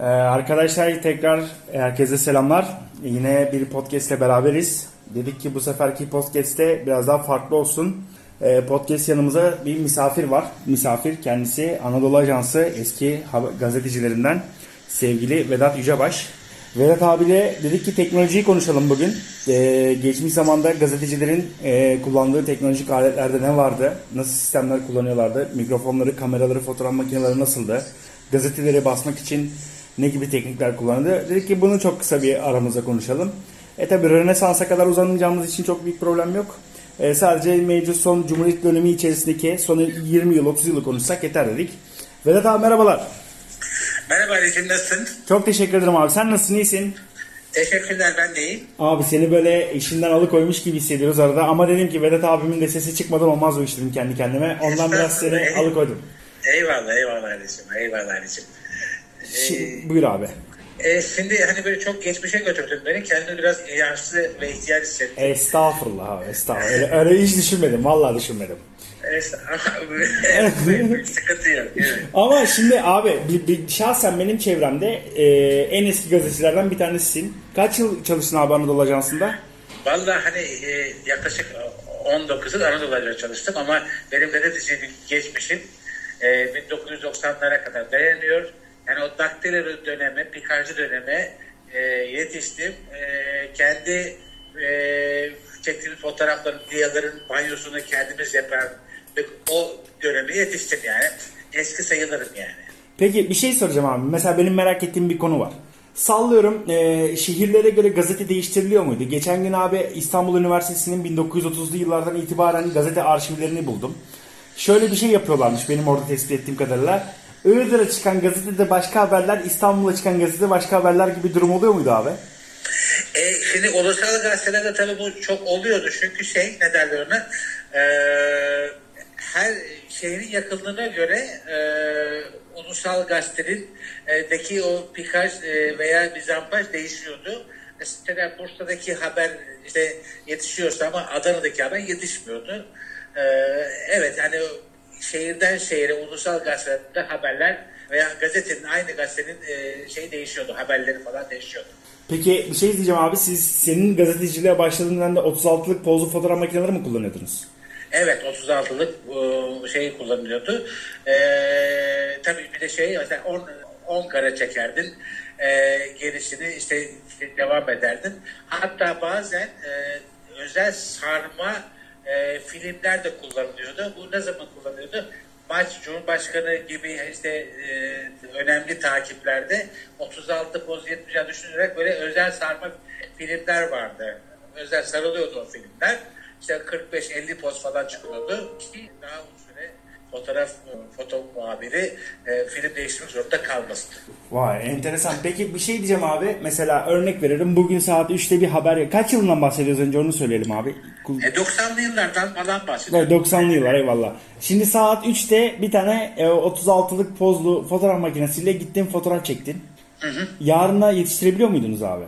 Ee, arkadaşlar tekrar herkese selamlar. Yine bir podcast ile beraberiz. Dedik ki bu seferki podcast'te biraz daha farklı olsun. Ee, podcast yanımıza bir misafir var. Misafir kendisi Anadolu Ajansı eski gazetecilerinden sevgili Vedat Yücebaş. Vedat abiyle dedik ki teknolojiyi konuşalım bugün. Ee, geçmiş zamanda gazetecilerin e, kullandığı teknolojik aletlerde ne vardı? Nasıl sistemler kullanıyorlardı? Mikrofonları, kameraları, fotoğraf makineleri nasıldı? Gazeteleri basmak için ne gibi teknikler kullanıldı? Dedik ki bunu çok kısa bir aramızda konuşalım. E tabi Rönesans'a kadar uzanmayacağımız için çok büyük problem yok. E, sadece mevcut son Cumhuriyet dönemi içerisindeki son 20 yıl 30 yılı konuşsak yeter dedik. Vedat abi merhabalar. Merhaba Ali'cim nasılsın? Çok teşekkür ederim abi. Sen nasılsın? İyisin? Teşekkürler ben de iyiyim. Abi seni böyle işinden alıkoymuş gibi hissediyoruz arada ama dedim ki Vedat abimin de sesi çıkmadan olmaz bu iş dedim kendi kendime. Ondan biraz seni alıkoydum. Eyvallah eyvallah Ali'cim eyvallah Ali'cim. Şi- buyur abi. E, şimdi hani böyle çok geçmişe götürdün beni. Kendimi biraz yaşlı ve ihtiyar hissettim. Estağfurullah abi estağfurullah. Öyle, öyle hiç düşünmedim. Vallahi düşünmedim. Sıkıntı yok. Evet. Ama şimdi abi bir, bir, şahsen benim çevremde e, en eski gazetecilerden bir tanesisin. Kaç yıl çalıştın abi Anadolu Ajansı'nda? Vallahi hani e, yaklaşık 19 yıl Anadolu'da çalıştım ama benim gazetecilik geçmişim e, 1990'lara kadar dayanıyor. Yani o daktilo döneme, pikajcı döneme e, yetiştim. E, kendi e, çektiğimiz fotoğrafların, diyaların banyosunu kendimiz yapar ve o döneme yetiştim yani. Eski sayılırım yani. Peki bir şey soracağım abi. Mesela benim merak ettiğim bir konu var. Sallıyorum e, şehirlere göre gazete değiştiriliyor muydu? Geçen gün abi İstanbul Üniversitesi'nin 1930'lu yıllardan itibaren gazete arşivlerini buldum. Şöyle bir şey yapıyorlarmış benim orada tespit ettiğim kadarıyla. Iğdır'a çıkan gazetede başka haberler, İstanbul'a çıkan gazetede başka haberler gibi durum oluyor muydu abi? E, şimdi ulusal gazetelerde tabii bu çok oluyordu. Çünkü şey ne derler ona e, her şehrin yakınlığına göre e, ulusal gazetenin deki o pikaj e, veya bizampaj değişiyordu. Mesela Bursa'daki haber işte yetişiyorsa ama Adana'daki haber yetişmiyordu. E, evet hani şehirden şehire ulusal gazetede haberler veya gazetenin aynı gazetenin e, şey değişiyordu. Haberleri falan değişiyordu. Peki bir şey diyeceğim abi. Siz senin gazeteciliğe başladığından da 36'lık pozlu fotoğraf makineleri mi kullanıyordunuz? Evet 36'lık e, şey kullanılıyordu. Ee, tabii bir de şey mesela 10, 10 kare çekerdin. Ee, gerisini işte devam ederdin. Hatta bazen e, özel sarma e, filmler de kullanılıyordu. Bu ne zaman kullanılıyordu? Maç Cumhurbaşkanı gibi işte e, önemli takiplerde 36 poz 70 düşünerek böyle özel sarma filmler vardı. Özel sarılıyordu o filmler. İşte 45-50 poz falan çıkıyordu ki daha fotoğraf foto muhabiri e, film değiştirmek zorunda kalmasın. Vay enteresan. Peki bir şey diyeceğim abi. Mesela örnek veririm. Bugün saat 3'te bir haber. Kaç yılından bahsediyoruz önce onu söyleyelim abi. E, 90'lı yıllardan falan bahsediyorum. Evet 90'lı yıllar eyvallah. Şimdi saat 3'te bir tane e, 36'lık pozlu fotoğraf makinesiyle gittin fotoğraf çektin. Hı hı. Yarına yetiştirebiliyor muydunuz abi?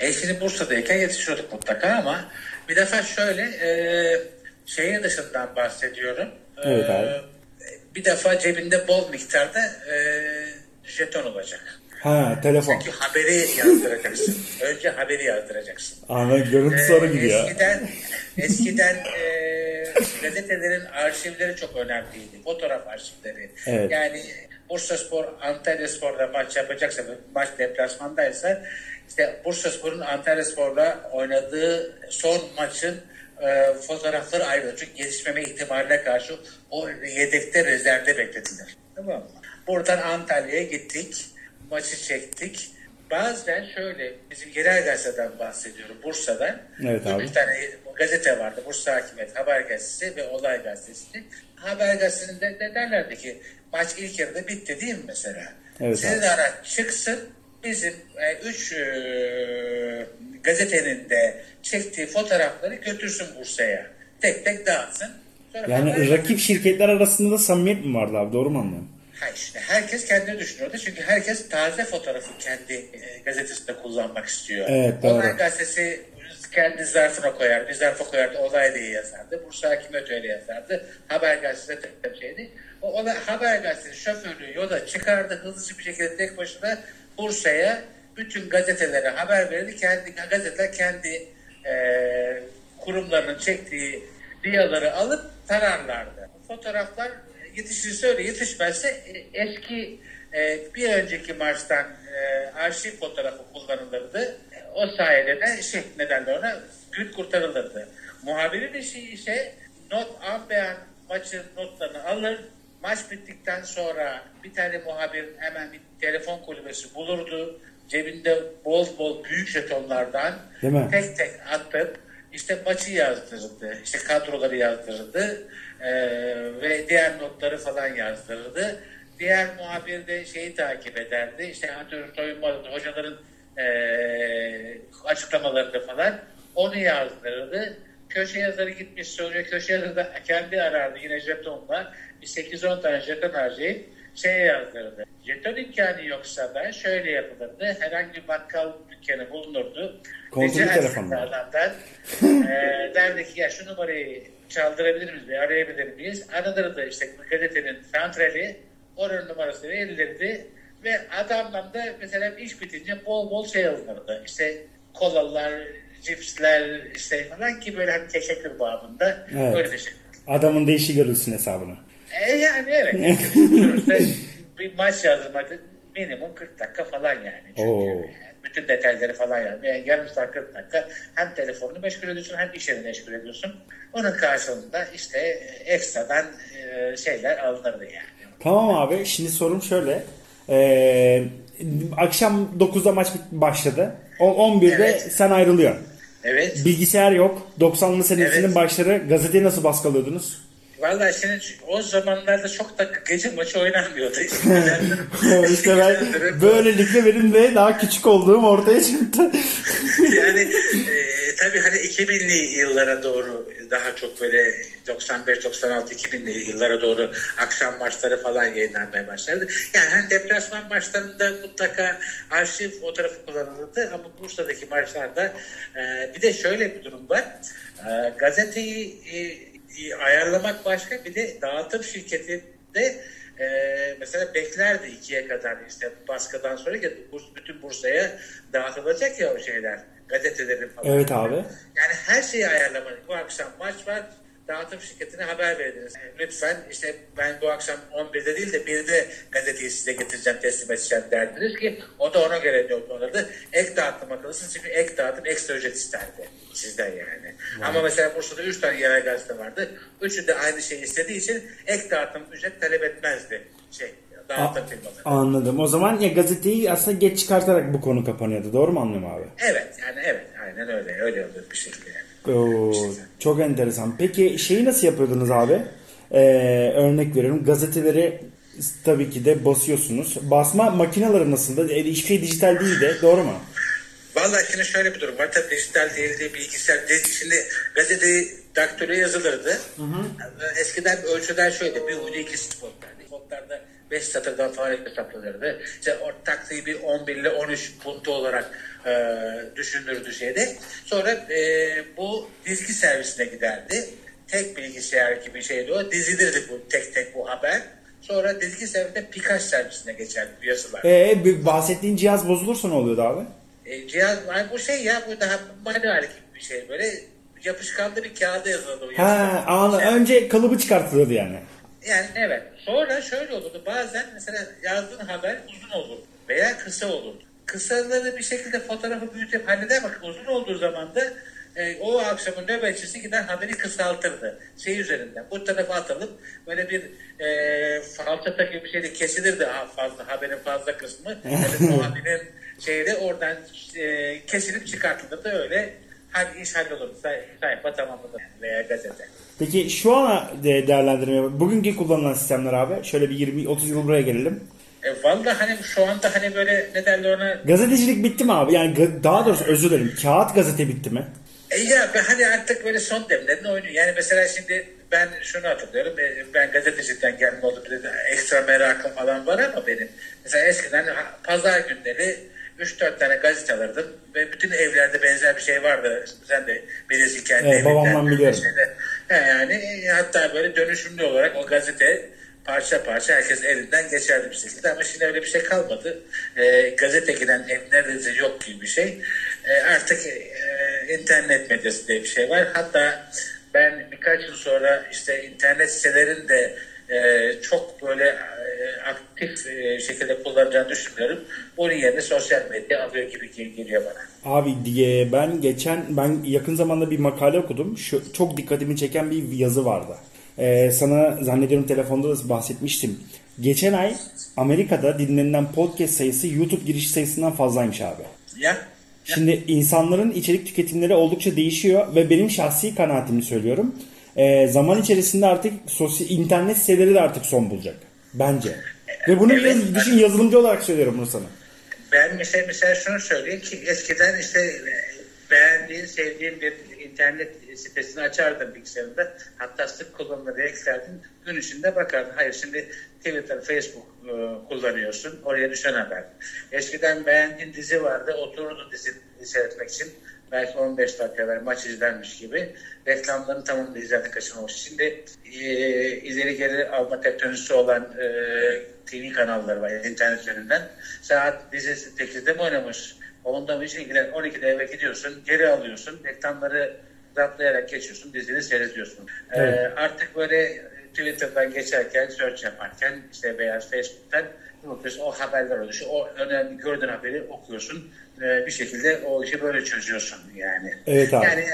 E şimdi Bursa'dayken yetişiyorduk mutlaka ama bir defa şöyle e, şehir dışından bahsediyorum. Evet abi. E, bir defa cebinde bol miktarda e, jeton olacak. Ha telefon. Çünkü haberi yazdıracaksın. Önce haberi yazdıracaksın. Anladım. Görüntü sonra Ee, gidiyor. Eskiden, eskiden e, gazetelerin arşivleri çok önemliydi. Fotoğraf arşivleri. Evet. Yani Bursa Spor, Antalya Spor'da maç yapacaksa, maç deplasmandaysa işte Bursa Spor'un Antalya Spor'la oynadığı son maçın e, fotoğrafları ayrılır. Çünkü gelişmeme ihtimaline karşı o yedekte rezervde bekletilir. Tamam mı? Buradan Antalya'ya gittik. Maçı çektik. Bazen şöyle bizim yerel gazeteden bahsediyorum Bursa'dan. Evet abi. Bir tane gazete vardı. Bursa Hakimiyet Haber Gazetesi ve Olay Gazetesi. Haber Gazetesi'nde de derlerdi ki maç ilk yarıda bitti değil mi mesela? Evet Sizin abi. araç çıksın bizim e, üç e, gazetenin de çektiği fotoğrafları götürsün Bursa'ya. Tek tek dağıtsın. Sonra Yani rakip şirketler arasında da samimiyet mi vardı abi? Doğru mu anlıyorum? Ha işte herkes kendini düşünüyordu. Çünkü herkes taze fotoğrafı kendi e, gazetesinde kullanmak istiyor. Evet, doğru. Olay gazetesi kendi zarfına koyar, bir zarfa koyardı, olay diye yazardı. Bursa Hakimiyet öyle yazardı. Haber gazetesi de şeydi. O olay, haber gazetesi şoförü yola çıkardı, hızlıca bir şekilde tek başına Bursa'ya bütün gazetelere haber verirdi. Kendi gazeteler kendi e, kurumlarının çektiği diyaları alıp tararlardı. Fotoğraflar yetişirse öyle yetişmezse e, eski e, bir önceki maçtan e, arşiv fotoğrafı kullanılırdı. O sayede de şey nedenle ona gün kurtarılırdı. Muhabirin işi ise not anbeyan maçın notlarını alır. Maç bittikten sonra bir tane muhabir hemen bir telefon kulübesi bulurdu. Cebinde bol bol büyük jetonlardan Değil mi? tek tek atıp işte maçı yazdırırdı. işte kadroları yazdırırdı. Ee, ve diğer notları falan yazdırırdı. Diğer muhabir de şeyi takip ederdi. İşte antrenör soyunma odası, hocaların ee, açıklamalarını falan onu yazdırırdı. Köşe yazarı gitmiş soruyor. Köşe yazarı da kendi arardı yine jetonla. Bir 8-10 tane jeton harcayıp şeye yazdırırdı. Jeton imkanı yoksa da şöyle yapılırdı. Herhangi bir bakkal dükkanı bulunurdu. Kontrollü Rica telefonla. e, derdi ki ya şu numarayı çaldırabilir miyiz arayabilir miyiz? Aranırdı işte gazetenin santrali oranın numarası verilirdi ve adamdan da mesela iş bitince bol bol şey alınırdı. İşte kolalar, cipsler işte falan ki böyle hani teşekkür babında Evet. öyle bir şey. Adamın da işi görülsün hesabına. E yani evet. Bir maç yazdırmak minimum 40 dakika falan yani. Çünkü Oo. bütün detayları falan yani. yani yarım saat 40 dakika hem telefonunu meşgul ediyorsun hem işini meşgul ediyorsun. Onun karşılığında işte ekstradan e, şeyler alınırdı yani. Tamam abi şimdi sorum şöyle. Ee, akşam 9'da maç başladı. O 11'de Evet. sen ayrılıyorsun. Evet. Bilgisayar yok. 90'lı senesinin Evet. başları gazeteyi nasıl baskılıyordunuz? Vallahi şimdi o zamanlarda çok da gece maçı oynanmıyordu. işte ben böylelikle benim de daha küçük olduğum ortaya çıktı. yani e, tabii hani 2000'li yıllara doğru daha çok böyle 95-96-2000'li yıllara doğru akşam maçları falan yayınlanmaya başladı. Yani hani deplasman maçlarında mutlaka arşiv fotoğrafı kullanılırdı ama Bursa'daki maçlarda e, bir de şöyle bir durum var. E, gazeteyi e, ayarlamak başka bir de dağıtım şirketi de e, mesela beklerdi ikiye kadar işte baskıdan sonra bütün Bursa'ya dağıtılacak ya o şeyler gazetelerin falan. Evet abi. Yani her şeyi ayarlamadık. Bu akşam maç var. Dağıtım şirketine haber verdiniz. Yani lütfen işte ben bu akşam 11'de değil de 1'de gazeteyi size getireceğim, teslim edeceğim derdiniz ki o da ona göre yorumlanırdı. Ek dağıtım akıllısınız çünkü ek dağıtım ekstra ücret isterdi sizden yani. Ama mesela Bursa'da 3 tane yerel gazete vardı. Üçü de aynı şeyi istediği için ek dağıtım ücret talep etmezdi şey dağıtım firmaları. Anladım. O zaman ya gazeteyi aslında geç çıkartarak bu konu kapanıyordu. Doğru mu anlıyorum abi? Evet yani evet aynen öyle öyle oluyor bir şekilde yani. Oo, çok enteresan. Peki şeyi nasıl yapıyordunuz abi? Ee, örnek veriyorum. Gazeteleri tabii ki de basıyorsunuz. Basma makineleri nasıldı? E, hiçbir şey dijital değildi. Doğru mu? Vallahi şimdi şöyle bir durum var. Tabii dijital değildi, bilgisayar değil. Şimdi gazeteyi daktiloya yazılırdı. Eskiden ölçüler şöyle. Bir uydu iki spotlardı. Spotlarda 5 satırdan falan hesaplanırdı. İşte o taktiği bir 11 ile 13 puntu olarak e, düşünülürdü şeyde. Sonra e, bu dizgi servisine giderdi. Tek bilgisayar gibi bir şeydi o. Dizilirdi bu tek tek bu haber. Sonra dizgi servisinde Pikachu servisine geçerdi bu yazılar. Ee, bahsettiğin cihaz bozulursa ne oluyordu abi? E, cihaz ay bu şey ya bu daha manuel gibi bir şey böyle yapışkanlı bir kağıda yazıldı o Ha, anladım. Önce kalıbı çıkartılıyordu yani. Yani evet. Sonra şöyle olurdu. Bazen mesela yazdığın haber uzun olur veya kısa olur. Kısaları bir şekilde fotoğrafı büyütüp halleder bak uzun olduğu zaman da e, o akşamın nöbetçisi gider haberi kısaltırdı. Şey üzerinden. Bu tarafa atılıp böyle bir e, falçata gibi bir şeyle kesilirdi ha- fazla haberin fazla kısmı. Yani muhabinin şeyde oradan e, kesilip çıkartılırdı öyle hadi iş hallolurdu. Say- sayfa tamamlanır yani veya gazete. Peki şu ana de- değerlendirme, bugünkü kullanılan sistemler abi. Şöyle bir 20-30 yıl buraya gelelim. E, Valla hani şu anda hani böyle ne derler ona Gazetecilik bitti mi abi? Yani daha doğrusu özür dilerim. Kağıt gazete bitti mi? E ya ben hani artık böyle son demlerini oynuyor. Yani mesela şimdi ben şunu hatırlıyorum. e, Ben gazetecilikten gelme oldu. Bir de ekstra merakım falan var ama benim. Mesela eskiden pazar günleri 3-4 tane gazete alırdım ve bütün evlerde benzer bir şey vardı. Sen de bilirsin kendi Evet, evinden. babamdan biliyorum. Şeyde. Yani e, hatta böyle dönüşümlü olarak o gazete parça parça herkes elinden geçerli bir şekilde. Ama şimdi öyle bir şey kalmadı. E, gazete giden ev neredeyse yok gibi bir şey. E, artık e, internet medyası diye bir şey var. Hatta ben birkaç yıl sonra işte internet sitelerin de e, çok böyle aktif e, şekilde kullanacağını düşünmüyorum. Onun yerine sosyal medya alıyor gibi gel- geliyor bana. Abi diye ben geçen ben yakın zamanda bir makale okudum. Şu çok dikkatimi çeken bir yazı vardı. Ee, sana zannediyorum telefonda da bahsetmiştim. Geçen ay Amerika'da dinlenilen podcast sayısı YouTube giriş sayısından fazlaymış abi. Ya Şimdi insanların içerik tüketimleri oldukça değişiyor ve benim şahsi kanaatimi söylüyorum. Ee, zaman içerisinde artık sosyal internet siteleri de artık son bulacak. Bence. Ve bunu Evet. yaz- düşün yazılımcı olarak söylüyorum bunu sana. Ben mesela, mesela şunu söyleyeyim ki eskiden işte e, beğendiğin, sevdiğin bir internet sitesini açardın bilgisayarında. Hatta sık kullanımları eklerdim. Gün içinde bakardın. Hayır şimdi Twitter, Facebook e, kullanıyorsun. Oraya düşen haber. Eskiden beğendiğin dizi vardı. Otururdun dizi seyretmek için. Belki 15 dakika evvel maç izlenmiş gibi. Reklamların tamamını izlerdik kaçırmamış. Şimdi e, ileri geri alma teknolojisi olan e, TV kanalları var internet üzerinden. Saat dizisi 8'de mi oynamış? Onda mı hiç ilgilen 12'de eve gidiyorsun, geri alıyorsun, reklamları rahatlayarak geçiyorsun, dizini seyrediyorsun. Evet. Ee, artık böyle Twitter'dan geçerken, search yaparken işte veya Facebook'tan bakıyorsun o haberler oluşuyor. O önemli gördüğün haberi okuyorsun. Ee, bir şekilde o işi böyle çözüyorsun yani. Evet abi. Yani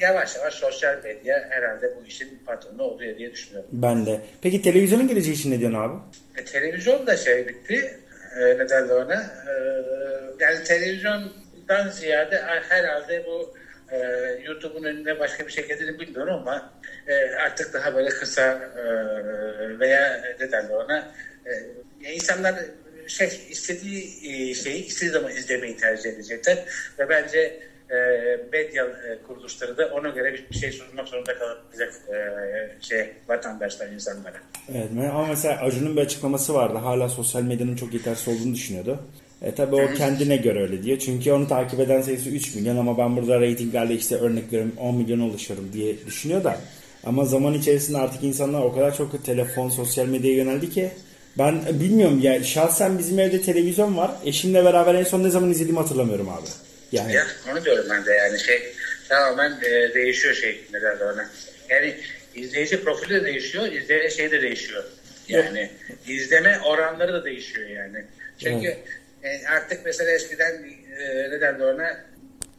yavaş yavaş sosyal medya herhalde bu işin patronu oluyor diye düşünüyorum. Ben de. Peki televizyonun geleceği için ne diyorsun abi? E, televizyon da şey bitti. E, ne derler ona? E, yani televizyondan ziyade herhalde bu e, YouTube'un önüne başka bir şey gelir bilmiyorum ama e, artık daha böyle kısa e, veya ne derler ona e, insanlar şey istediği e, şeyi istediği zaman izlemeyi tercih edecekler ve bence e, medya e, kuruluşları da ona göre bir şey sunmak zorunda kalacak e, şey vatandaşlar insanlara. Evet ama mesela Acun'un bir açıklaması vardı. Hala sosyal medyanın çok yetersiz olduğunu düşünüyordu. E tabi o kendine göre öyle diyor. Çünkü onu takip eden sayısı 3 milyon ama ben burada reytinglerle işte örnek veriyorum 10 milyon ulaşıyorum diye düşünüyor da. Ama zaman içerisinde artık insanlar o kadar çok telefon, sosyal medyaya yöneldi ki ben bilmiyorum ya şahsen bizim evde televizyon var. Eşimle beraber en son ne zaman izlediğimi hatırlamıyorum abi. Yani Ya onu diyorum ben de yani şey tamamen e, değişiyor şey ne derler ona. Yani izleyici profili de değişiyor, izleyici şey de değişiyor. Yani izleme oranları da değişiyor yani. Çünkü e, artık mesela eskiden e, ne derler ona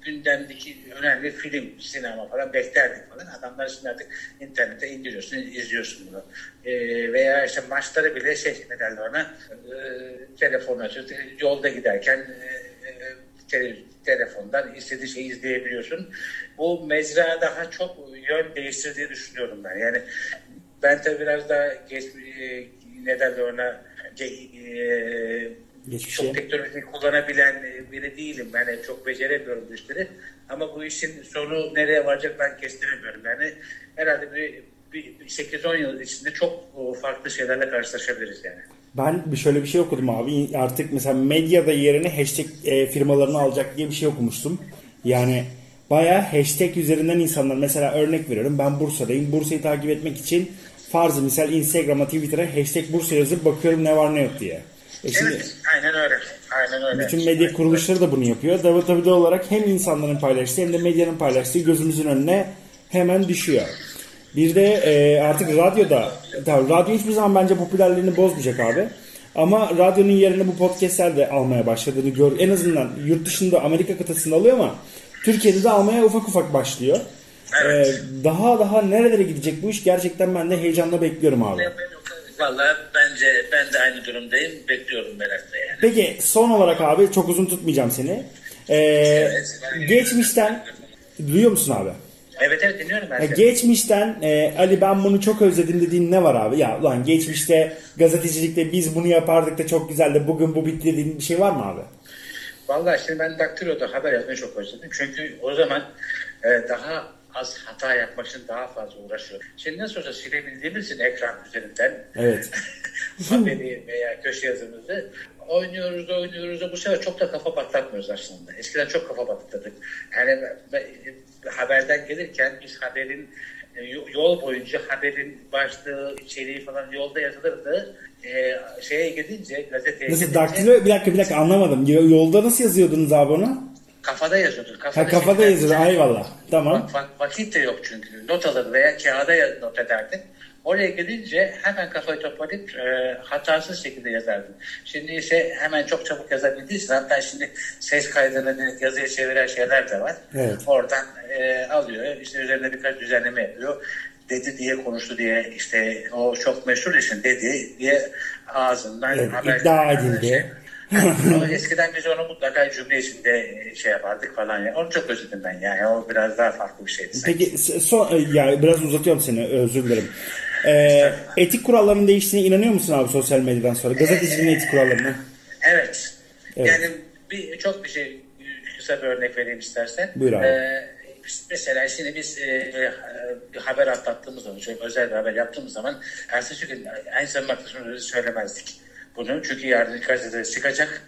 gündemdeki önemli film, sinema falan beklerdik falan. Adamlar şimdi artık internete indiriyorsun, izliyorsun bunu. E, veya işte maçları bile şey ne derler ona e, telefonu açıyorsun, yolda giderken e, e, te- telefondan istediği şeyi izleyebiliyorsun. Bu mecra daha çok yön değiştir diye düşünüyorum ben. Yani ben tabii biraz daha geç, e, ne derler ona ge- e, Geçmişe. çok teknoloji kullanabilen biri değilim. Ben yani çok beceremiyorum bu işleri. Ama bu işin sonu nereye varacak ben kestiremiyorum. Yani herhalde bir, bir 8-10 yıl içinde çok farklı şeylerle karşılaşabiliriz yani. Ben şöyle bir şey okudum abi. Artık mesela medyada yerine hashtag e, firmalarını alacak diye bir şey okumuştum. Yani bayağı hashtag üzerinden insanlar mesela örnek veriyorum ben Bursa'dayım. Bursa'yı takip etmek için farzı misal Instagram'a Twitter'a hashtag Bursa yazıp bakıyorum ne var ne yok diye. E şimdi Evet, aynen öyle. Aynen öyle. bütün medya kuruluşları da bunu yapıyor. Tabii tabii de olarak hem insanların paylaştığı hem de medyanın paylaştığı gözümüzün önüne hemen düşüyor. Bir de e, artık radyoda, tabii radyo hiçbir zaman bence popülerliğini bozmayacak abi. Ama radyonun yerine bu podcastler de almaya başladığını gör. En azından yurt dışında Amerika kıtasında alıyor ama Türkiye'de de almaya ufak ufak başlıyor. Evet. E, daha daha nerelere gidecek bu iş gerçekten ben de heyecanla bekliyorum abi. Valla bence ben de aynı durumdayım. Bekliyorum merakla yani. Peki son olarak abi çok uzun tutmayacağım seni. E, geçmişten duyuyor musun abi? Evet evet dinliyorum ben Ya geçmişten e, Ali ben bunu çok özledim dediğin ne var abi? Ya ulan geçmişte gazetecilikte biz bunu yapardık da çok güzeldi bugün bu bitti dediğin bir şey var mı abi? Vallahi şimdi ben daktiloda haber yazmayı çok özledim. Çünkü o zaman e, daha az hata yapmak için daha fazla uğraşıyor. Şimdi nasıl olsa silebildiğimiz için ekran üzerinden Evet. haberi veya köşe yazımızı oynuyoruz oynuyoruz da bu sefer çok da kafa patlatmıyoruz aslında. Eskiden çok kafa patlatırdık. Yani ben- haberden gelirken biz haberin e, yo- yol boyunca haberin başlığı, içeriği falan yolda yazılırdı. E, şeye gidince, gazeteye Nasıl gidince daktilo bir dakika bir dakika anlamadım. Yo- Yolda nasıl yazıyordunuz abi onu? kafada yazıyordun. Kafada, Ha kafada yazıyordu eyvallah. Tamam. Bak, bak, vakit de yok çünkü. Not alır veya kağıda not ederdin. Oraya gidince hemen kafayı toplayıp e, hatasız şekilde yazardın. Şimdi ise hemen çok çabuk yazabildiği için hatta şimdi ses kaydını yazıya çeviren şeyler de var. Evet. Oradan e, alıyor. işte üzerine birkaç düzenleme yapıyor. Dedi diye konuştu diye işte o çok meşhur işin dedi diye ağzından Evet, haber iddia edildi. Eskiden biz onu mutlaka cümle içinde şey yapardık falan. ya. Onu çok özledim ben yani. O biraz daha farklı bir şeydi. Peki son e, ya biraz uzatıyorum seni özür dilerim. Ee, etik kuralların değiştiğine inanıyor musun abi sosyal medyadan sonra? Gazeteciliğin etik kurallarına. Evet. Evet. Yani bir, çok bir şey kısa bir örnek vereyim istersen. Buyur abi. Ee, mesela şimdi biz e, e, bir haber atlattığımız zaman, şöyle özel bir haber yaptığımız zaman ertesi gün en son bakışımızı söylemezdik. Bunu çünkü yarın gazetede çıkacak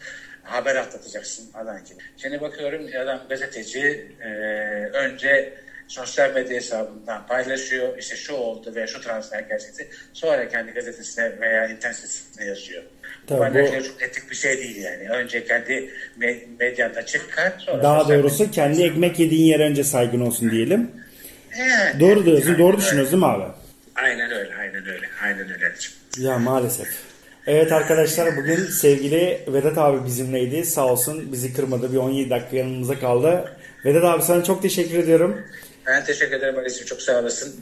haber atlatacaksın falan gibi. Şimdi bakıyorum adam gazeteci e, önce sosyal medya hesabından paylaşıyor. İşte şu oldu veya şu transfer gerçekti. Sonra kendi gazetesine veya internet sitesine yazıyor. Tabii bu bu- çok etik bir şey değil yani. Önce kendi me- medyanda çıkar sonra Daha doğrusu kendi ekmek yediğin yere önce saygın olsun diyelim. medya- Doğru diyorsun, Aynen doğru düşünüyorsun değil mi abi? Aynen öyle, aynen öyle, aynen öyle. Ya maalesef. Evet arkadaşlar bugün sevgili Vedat abi bizimleydi. Sağ olsun bizi kırmadı. Bir 17 dakika yanımıza kaldı. Vedat abi sana çok teşekkür ediyorum. Ben teşekkür ederim Ali'ciğim. Çok sağ olasın.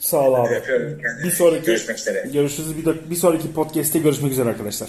Sağ ol abi. Öpüyorum kendini. Bir sonraki Görüşmek üzere. Görüşürüz. Bir, bir sonraki podcast'te görüşmek üzere arkadaşlar.